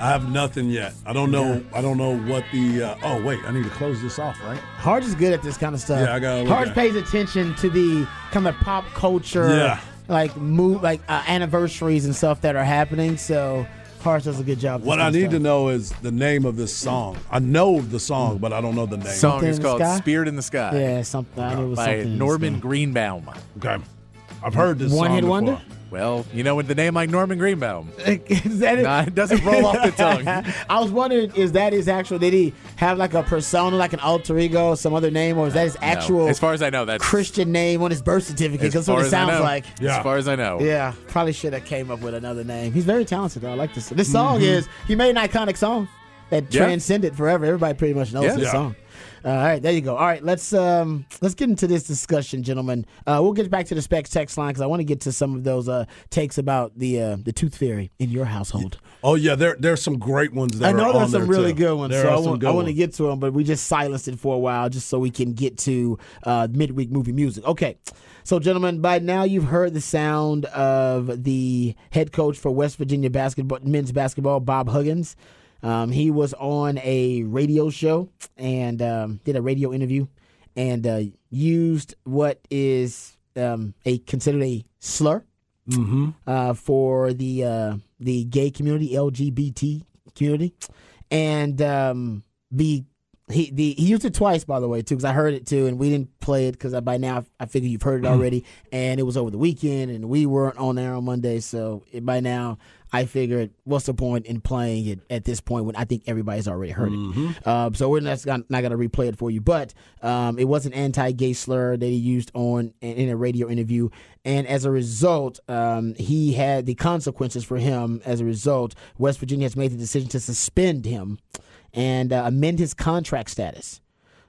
I have nothing yet. I don't know. I don't know what the. Uh, oh wait, I need to close this off, right? Harge is good at this kind of stuff. Yeah, I gotta look Harge at- pays attention to the kind of pop culture, Yeah. like move, like uh, anniversaries and stuff that are happening. So Harge does a good job. What I kind of need to know is the name of this song. I know the song, but I don't know the name. Song Something is in the called Sky? "Spirit in the Sky" Yeah, something. I knew it was by something Norman. Greenbaum. Okay, I've heard this One song hit before. wonder? Well, you know, with the name like Norman Greenbaum, is that it? nah, it doesn't roll off the tongue. I was wondering, is that his actual? Did he have like a persona, like an alter ego, some other name, or is that his actual No. As far as I know, that's Christian name on his birth certificate? As That's what it sounds like. Yeah. As far as I know. Yeah, probably should have came up with another name. He's very talented. Though. I like this. This song Mm-hmm. is he made an iconic song that Yeah. transcended forever. Everybody pretty much knows Yeah. this Yeah. song. All right, there you go. All right, let's um let's get into this discussion, gentlemen. Uh, we'll get back to the specs text line because I want to get to some of those uh takes about the uh, the tooth fairy in your household. Oh yeah, there there's some great ones. That I know there's some there, really too. good ones, There so are I some want, I want to get to them, but we just silenced it for a while just so we can get to uh, midweek movie music. Okay, so gentlemen, by now you've heard the sound of the head coach for West Virginia basketball men's basketball, Bob Huggins. Um, he was on a radio show and um, did a radio interview and uh, used what is um, a considered a slur uh, for the uh, the gay community, LGBT community, and um, the he the he used it twice by the way too because I heard it too and we didn't play it because by now I figure you've heard it already. And it was over the weekend and we weren't on there on Monday so it, by now I figured what's the point in playing it at this point when I think everybody's already heard it? Um, so we're not not gonna replay it for you. But um, it was an anti-gay slur that he used on in a radio interview. And as a result um, he had the consequences for him as a result. West Virginia has made the decision to suspend him and uh, amend his contract status.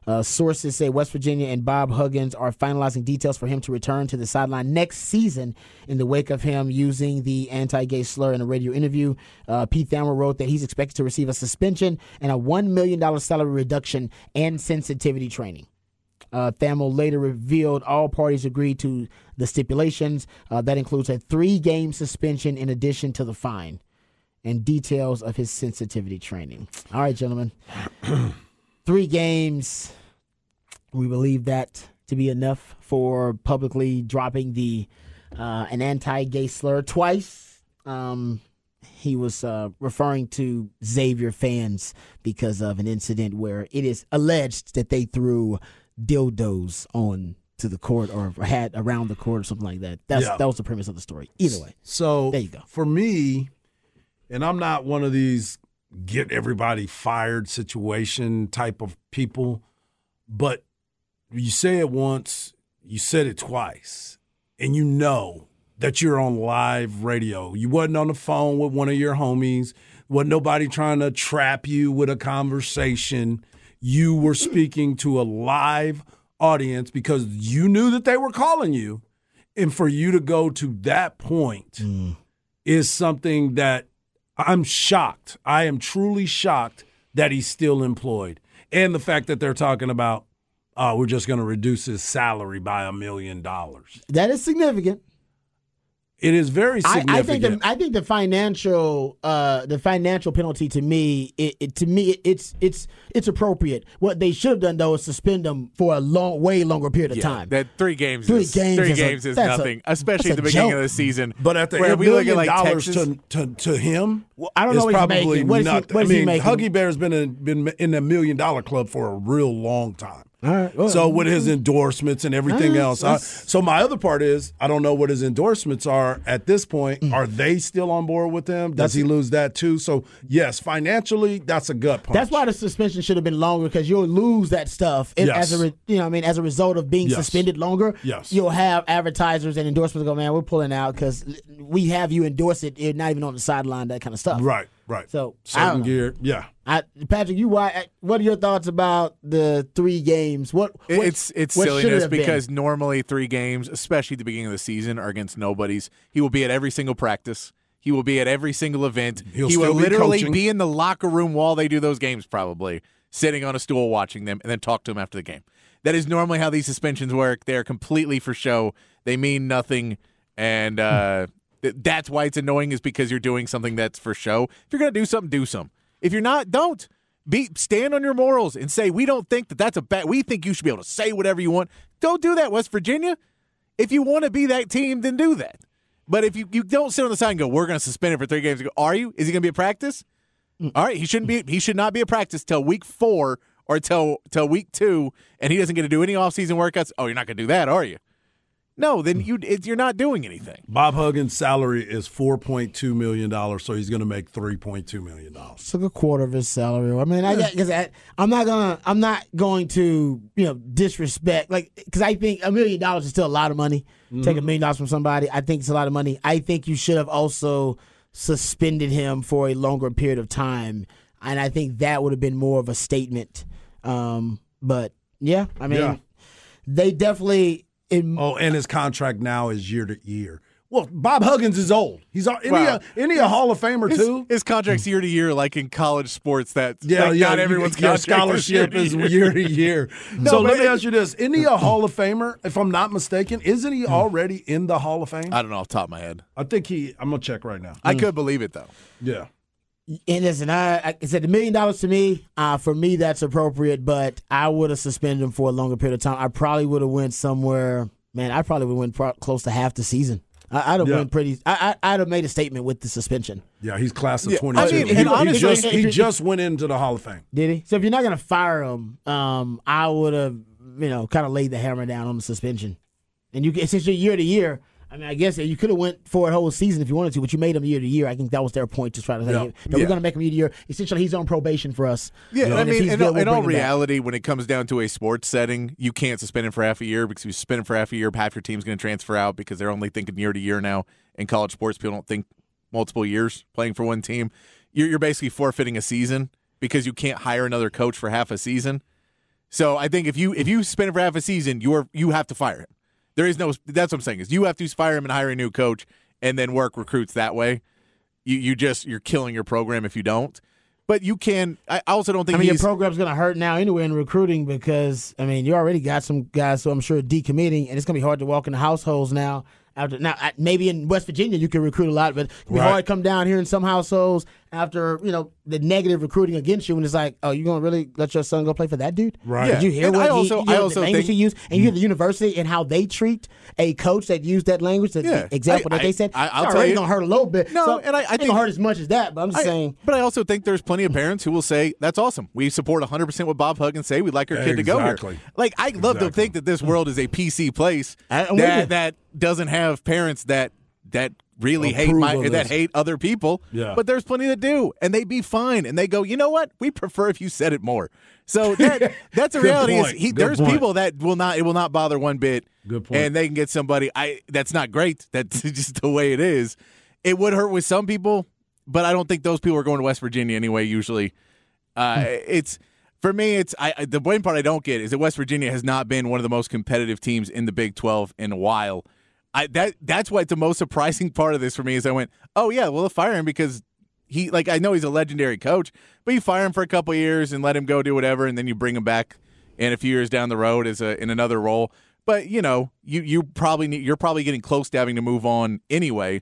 Uh, sources say West Virginia and Bob Huggins are finalizing details for him to return to the sideline next season in the wake of him using the anti gay slur in a radio interview. Uh, Pete Thamel wrote that he's expected to receive a suspension and a $1 million salary reduction and sensitivity training. Uh, Thamel later revealed all parties agreed to the stipulations. Uh, that includes a three game suspension in addition to the fine and details of his sensitivity training. All right, gentlemen. Three games. We believe that to be enough for publicly dropping the uh, an anti-gay slur twice. Um, he was uh, referring to Xavier fans because of an incident where it is alleged that they threw dildos on to the court or had around the court or something like that. That's Yeah. that was the premise of the story. Either way. So There you go. For me, and I'm not one of these get everybody fired situation type of people, but you say it once, you said it twice, and you know that you're on live radio. You wasn't on the phone with one of your homies, wasn't nobody trying to trap you with a conversation. You were speaking to a live audience because you knew that they were calling you. And for you to go to that point mm. is something that I'm shocked. I am truly shocked that he's still employed. And the fact that they're talking about, uh, we're just going to reduce his salary by a million dollars. That is significant. It is very significant. I think the I think the financial uh, the financial penalty to me it, it to me it's it's it's appropriate. What they should have done though is suspend them for a long way longer period of Yeah, time. That three games, Three is, games three is a- games is that's a- nothing, especially at the beginning joke. of the season. but at the where end, we look million at like dollars Texas, to, to to him, I don't know is what he's probably making. What is he- nothing. what is I he mean, making? Huggy Bear's been in, been in the million dollar club for a real long time. Right, well, so with his endorsements and everything right, else, I, so my other part is I don't know what his endorsements are at this point. Mm. Are they still on board with him? Does he lose that too? So yes, financially, that's a gut punch. That's why the suspension should have been longer because you'll lose that stuff Yes. as a re, you know I mean as a result of being Yes. suspended longer. Yes. you'll have advertisers and endorsements go, man, we're pulling out because we have you endorse it. You're not even on the sideline, that kind of stuff. right, right. So, I certain gear, yeah. I, Patrick, you why? What are your thoughts about the three games? What, what It's it's what should it silliness been? because normally three games, especially at the beginning of the season, are against nobodies. He will be at every single practice. He will be at every single event. He'll he will be literally coaching. be in the locker room while they do those games, probably sitting on a stool watching them, and then talk to him after the game. That is normally how these suspensions work. They are completely for show. They mean nothing, and uh, th- that's why it's annoying. Is because you're doing something that's for show. If you're gonna do something, do some. If you're not, don't. Be stand on your morals and say we don't think that that's a bad. We think you should be able to say whatever you want. Don't do that, West Virginia. If you want to be that team, then do that. But if you, you don't sit on the side and go, we're going to suspend him for three games. Go, Are you? Is he going to be at practice? Mm. All right, he shouldn't be. He should not be at practice till week four or till till week two, and he doesn't get to do any offseason workouts. Oh, you're not going to do that, are you? No, then you it, you're not doing anything. Bob Huggins' salary is four point two million dollars, so he's going to make three point two million dollars. took a quarter of his salary. I mean, I because I'm not gonna I'm not going to you know disrespect like because I think a million dollars is still a lot of money. Take a million dollars from somebody, I think it's a lot of money. I think you should have also suspended him for a longer period of time, and I think that would have been more of a statement. Um, but yeah, I mean, Yeah. they definitely. In, Oh, and his contract now is year to year. Well, Bob Huggins is old. He's a- isn't, he, Wow. a, a Hall of Famer His, too? his contract's year to year, like in college sports. That Yeah, like yeah. Not everyone's your scholarship is is year to year. No, so let me ask you this: Isn't he a Hall of Famer? If I'm not mistaken, isn't he hmm. already in the Hall of Fame? I don't know off the top of my head. I think he. I'm gonna check right now. I hmm. could believe it though. Yeah. And listen, I, I said the million dollars to me, uh, for me that's appropriate, but I would have suspended him for a longer period of time. I probably would have went somewhere. Man, I probably would have went pro- close to half the season. I, I'd have Yeah. went pretty. I, I, I'd have made a statement with the suspension. Yeah, he's class of Yeah, 22. I mean, he, and he just, he if- if- just went into the Hall of Fame. Did he? So if you're not going to fire him, um, I would have, you know, kind of laid the hammer down on the suspension. And you can essentially year to year. I mean, I guess you could have went for a whole season if you wanted to, but you made him year to year. I think that was their point to try to say Yeah. that we're going to make him year to year. Essentially, he's on probation for us. Yeah, And I mean, in, good, all- we'll in all him back. reality, when it comes down to a sports setting, you can't suspend him for half a year because if you suspend him for half a year, half your team's going to transfer out because they're only thinking year to year now. In college sports, people don't think multiple years playing for one team. You're, you're basically forfeiting a season because you can't hire another coach for half a season. So I think if you if you suspend him for half a season, you're you have to fire him. There is no. That's what I'm saying is you have to fire him and hire a new coach and then work recruits that way. You you just you're killing your program if you don't. But you can. I also don't think I mean, your program's going to hurt now anyway in recruiting because I mean, you already got some guys who I'm sure decommitting, and it's going to be hard to walk into households now. After now, maybe in West Virginia you can recruit a lot, but it'll be Right. hard to come down here in some households after you know the negative recruiting against you, and it's like, oh, you going to really let your son go play for that dude? Right. Did you hear And what I he- also- you hear I the also language think- he used, and you hear the university and how they treat a coach that used that language. The Yeah. example I- that they said, I- I'll it's tell already you- going to hurt a little bit. No, So, and I- I ain't think- gonna hurt as much as that, but I'm just I- saying. but I also think there's plenty of parents who will say that's awesome. We support 100 percent what Bob Huggins say. We'd like our kid to go here. Like I love to think that this world is a PC place I- I'm with you. that that doesn't have parents that that really hate my that this. hate other people. Yeah. But there's plenty that do, and they be fine, and they go, you know what? We prefer if you said it more. So that that's a reality. Is he, there's point. people that will not it will not bother one bit. Good point. And they can get somebody. I that's not great. That's just the way it is. It would hurt with some people, but I don't think those people are going to West Virginia anyway. Usually, uh, Hmm. it's for me. It's I, I- the one part I don't get is that West Virginia has not been one of the most competitive teams in the Big Twelve in a while. I that that's why the most surprising part of this for me is I went, oh yeah, well, fire him because he like I know he's a legendary coach, but you fire him for a couple years and let him go do whatever, and then you bring him back in a few years down the road as a in another role. but you know, you you probably need, you're probably getting close to having to move on anyway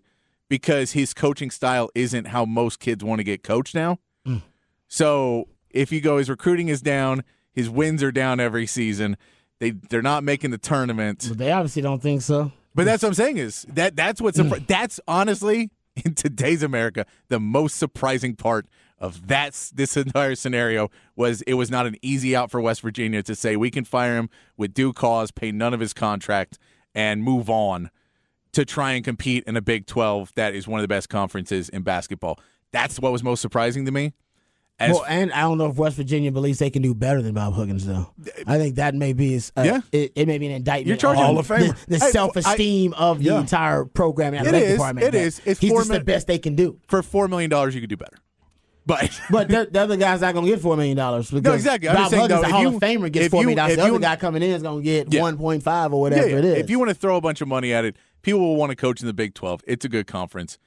because his coaching style isn't how most kids want to get coached now. Mm. So if you go, his recruiting is down, his wins are down every season. They they're not making the tournament. But they obviously don't think so. But that's what I'm saying is that that's what's hmm. surpri- that's honestly in today's America the most surprising part of that this entire scenario was it was not an easy out for West Virginia to say we can fire him with due cause, pay none of his contract, and move on to try and compete in a Big 12 that is one of the best conferences in basketball. That's what was most surprising to me. As well, and I don't know if West Virginia believes they can do better than Bob Huggins, though. I think that may be his, uh, Yeah. it, it may be an indictment. You're charging- Hall of Famer. The, the I- self-esteem of the Yeah. entire program and It athletic is, department. it that is. It's He's four just the best they can do. for $4 million, you could do better. But But the, the other guy's not going to get four million dollars. No, exactly. I'm Bob saying, Huggins, though, the Hall you- of Famer, gets four you- million dollars. The other you- guy coming in is going to get Yeah. one point five or whatever yeah, it is. If you want to throw a bunch of money at it, people will want to coach in the Big 12. It's a good conference.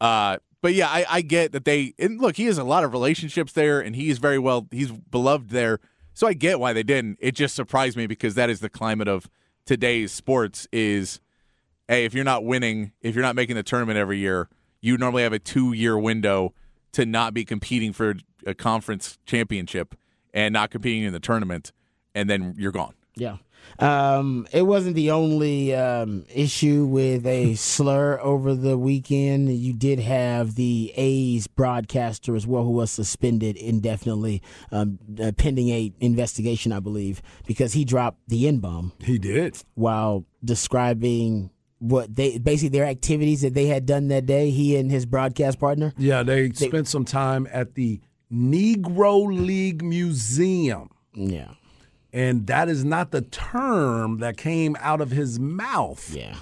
Uh, but yeah, I, I get that they and look. He has a lot of relationships there, and he is very well. He's beloved there, so I get why they didn't. It just surprised me because that is the climate of today's sports. Is hey, if you're not winning, if you're not making the tournament every year, you normally have a two year window to not be competing for a conference championship and not competing in the tournament, and then you're gone. Yeah. Um, it wasn't the only um, issue with a slur over the weekend. You did have the A's broadcaster as well, who was suspended indefinitely, um, uh, pending a investigation, I believe, because he dropped the N bomb He did. while describing what they basically their activities that they had done that day. He and his broadcast partner. Yeah, they, spent some time at the Negro League Museum. Yeah. And that is not the term that came out of his mouth. Yeah.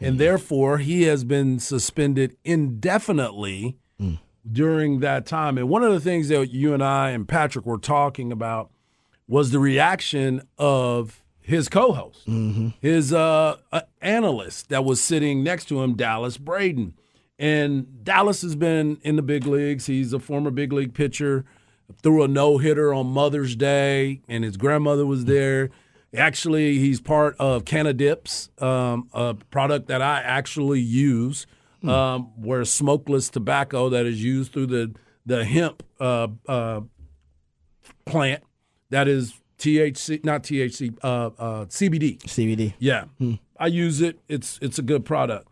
And therefore, he has been suspended indefinitely during that time. And one of the things that you and I and Patrick were talking about was the reaction of his co-host, his uh, uh, analyst that was sitting next to him, Dallas Braden. And Dallas has been in the big leagues. He's a former big league pitcher. Threw a no hitter on Mother's Day, and his grandmother was there. Actually, he's part of Cannadips, um, a product that I actually use, um, where smokeless tobacco that is used through the the hemp uh, uh, plant that is THC, not THC, uh, uh, CBD. CBD. Yeah, I use it. It's it's a good product.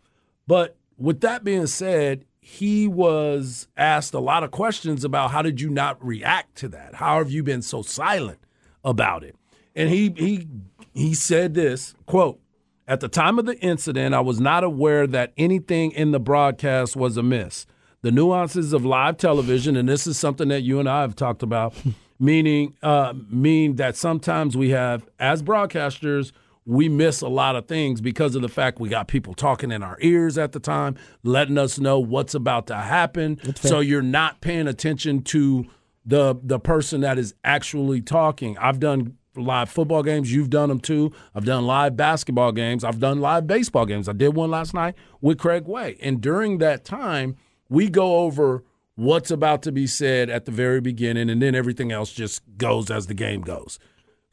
But with that being said, he was asked a lot of questions about how did you not react to that? How have you been so silent about it? And he he he said this quote. At the time of the incident, I was not aware that anything in the broadcast was amiss. The nuances of live television, and this is something that you and I have talked about, meaning uh, mean that sometimes we have, as broadcasters, we miss a lot of things because of the fact we got people talking in our ears at the time, letting us know what's about to happen. So you're not paying attention to the the person that is actually talking. I've done live football games. You've done them too. I've done live basketball games. I've done live baseball games. I did one last night with Craig Way. And during that time, we go over what's about to be said at the very beginning, and then everything else just goes as the game goes.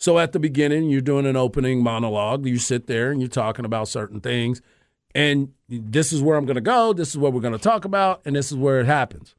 So at the beginning, you're doing an opening monologue. You sit there and you're talking about certain things. And this is where I'm going to go. This is what we're going to talk about. And this is where it happens.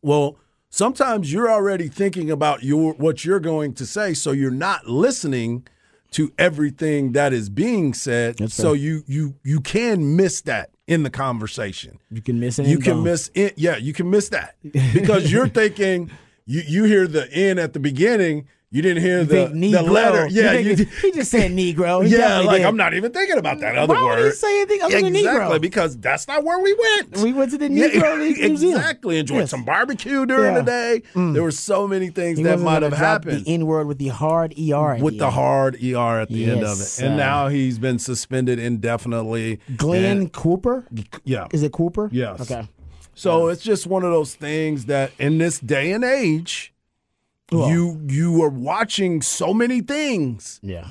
Well, sometimes you're already thinking about your what you're going to say, so you're not listening to everything that is being said. so you you you can miss that in the conversation. You can miss it. You can miss it. Yeah, you can miss that because you're thinking you you hear the end at the beginning. You didn't hear the, the letter. You Yeah, think you, he just said Negro. He yeah. Like did. I'm not even thinking about that other Why word. would he say anything other than exactly Negro? because that's not where we went. We went to the Yeah, Negro League Museum. Exactly. Enjoyed Yes. some barbecue during Yeah. the day. There were so many things He that might have happened The N word with the hard ER. with the end. hard ER at the end of it. And uh, now he's been suspended indefinitely. Glenn And- Cooper. yeah. Is it Cooper? Yes. Okay. So it's just one of those things that in this day and age, Well- you you are watching so many things Yeah.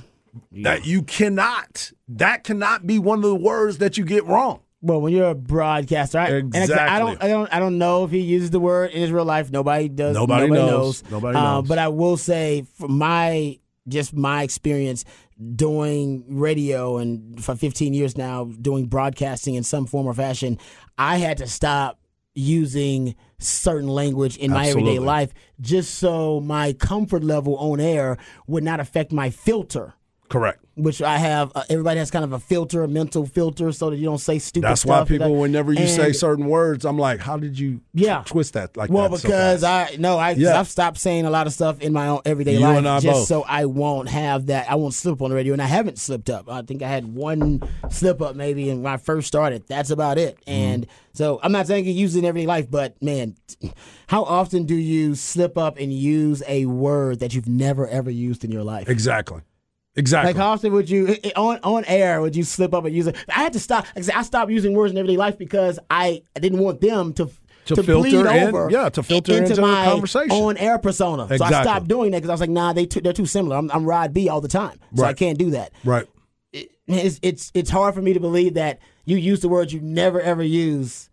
that you cannot that cannot be one of the words that you get wrong. Well, when you're a broadcaster, I, and I- I don't, I don't, I don't know if he uses the word in his real life. Nobody does. Nobody knows. knows. Nobody Uh, knows. But I will say, from my just my experience, doing radio and for 15 years now doing broadcasting in some form or fashion, I had to stop using certain language in my everyday life just so my comfort level on air would not affect my filter. Correct. Which I have, uh, everybody has kind of a filter, a mental filter, so that you don't say stupid That's why people, whenever you say certain words, I'm like, how did you Yeah. twist that like well, that? so because fast? I no, I Yeah. I've stopped saying a lot of stuff in my own everyday You life and I just both. so I won't have that. I won't slip on the radio, and I haven't slipped up. I think I had one slip up maybe when I first started. That's about it. Mm-hmm. And so I'm not saying you use it in everyday life, but man, how often do you slip up and use a word that you've never ever used in your life? exactly, exactly. Like how often would you on on air would you slip up and use it? I had to stop. I stopped using words in everyday life because I, didn't want them to To to, filter bleed in- over yeah, to filter into the my conversation. on air persona. So I stopped doing that because I was like, nah, they too, they're too similar. I'm, I'm Rod B all the time, so I can't do that. right. It's it's it's hard for me to believe that you use the words you never ever use.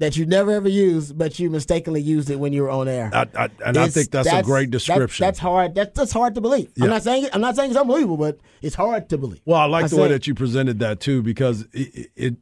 That you never ever use, but you mistakenly used it when you were on air. I, I, and I think that's, a great that- description. that's hard. That's that's hard to believe. Yeah. I'm not saying I'm not saying it's unbelievable, but it's hard to believe. Well, I like the way that you presented that too, because it, it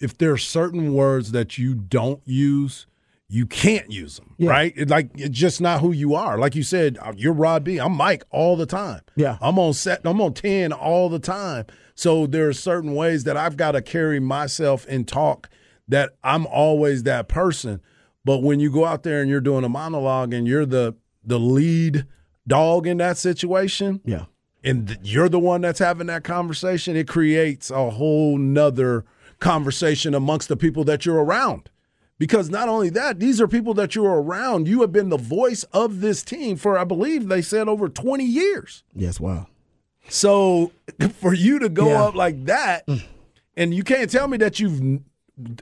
if there are certain words that you don't use, you can't use them, Yeah. right? It, like it's just not who you are. Like you said, uh, you're Rod B. I'm Mike all the time. Yeah. I'm on set. I'm on ten all the time. So there are certain ways that I've got to carry myself and talk that I'm always that person. But when you go out there and you're doing a monologue and you're the the lead dog in that situation, Yeah. and th- you're the one that's having that conversation, it creates a whole nother conversation amongst the people that you're around. Because not only that, these are people that you're around. You have been the voice of this team for, I believe they said, over 20 years. Yes. Wow. So for you to go Yeah. up like that, mm. and you can't tell me that you've,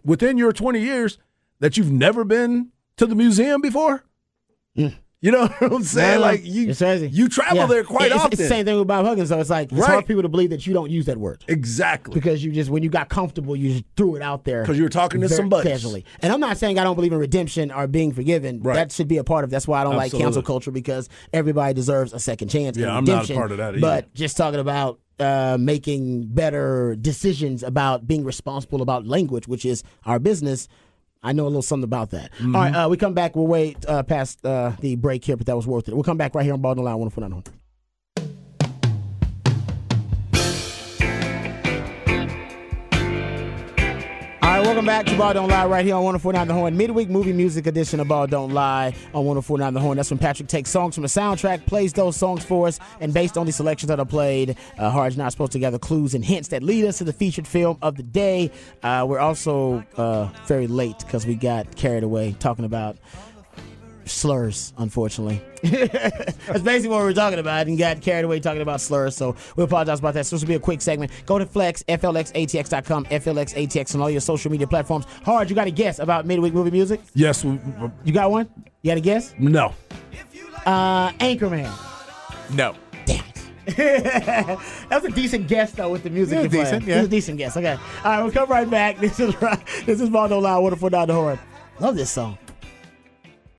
within your 20 years, that you've never been to the museum before? You know what I'm saying? No, like you, you travel Yeah. there quite it's, often. It's the same thing with Bob Huggins. So it's like it's Right. hard for people to believe that you don't use that word Exactly. because you just when you got comfortable, you just threw it out there because you were talking to somebody casually. And I'm not saying I don't believe in redemption or being forgiven. Right. That should be a part of. That's why I don't like cancel culture because everybody deserves a second chance. Yeah, I'm not a part of that either. But just talking about uh, making better decisions about being responsible about language, which is our business. I know a little something about that. Mm-hmm. All right, uh, we come back. We'll wait uh, past uh, the break here, but that was worth it. We'll come back right here on Ball Line 104.9. All right, welcome back to Ball Don't Lie right here on 1049 The Horn. Midweek movie music edition of Ball Don't Lie on 1049 The Horn. That's when Patrick takes songs from the soundtrack, plays those songs for us, and based on the selections that are played, uh, Hard's not supposed to gather clues and hints that lead us to the featured film of the day. Uh, we're also uh, very late because we got carried away talking about slurs, unfortunately. That's basically what we were talking about and got carried away talking about slurs. So we apologize about that. So this will be a quick segment. Go to Flex, FLXATX.com, FLXATX and all your social media platforms. Harge, you got a guess about midweek movie music? Yes. You got one? You got a guess? No. Uh, Anchorman. No. Damn that was a decent guess though with the music. Yeah, you're playing. decent, It was a decent guess. Okay. All right, we'll come right back. This is this is No Lie, Waterford down the horn. Love this song.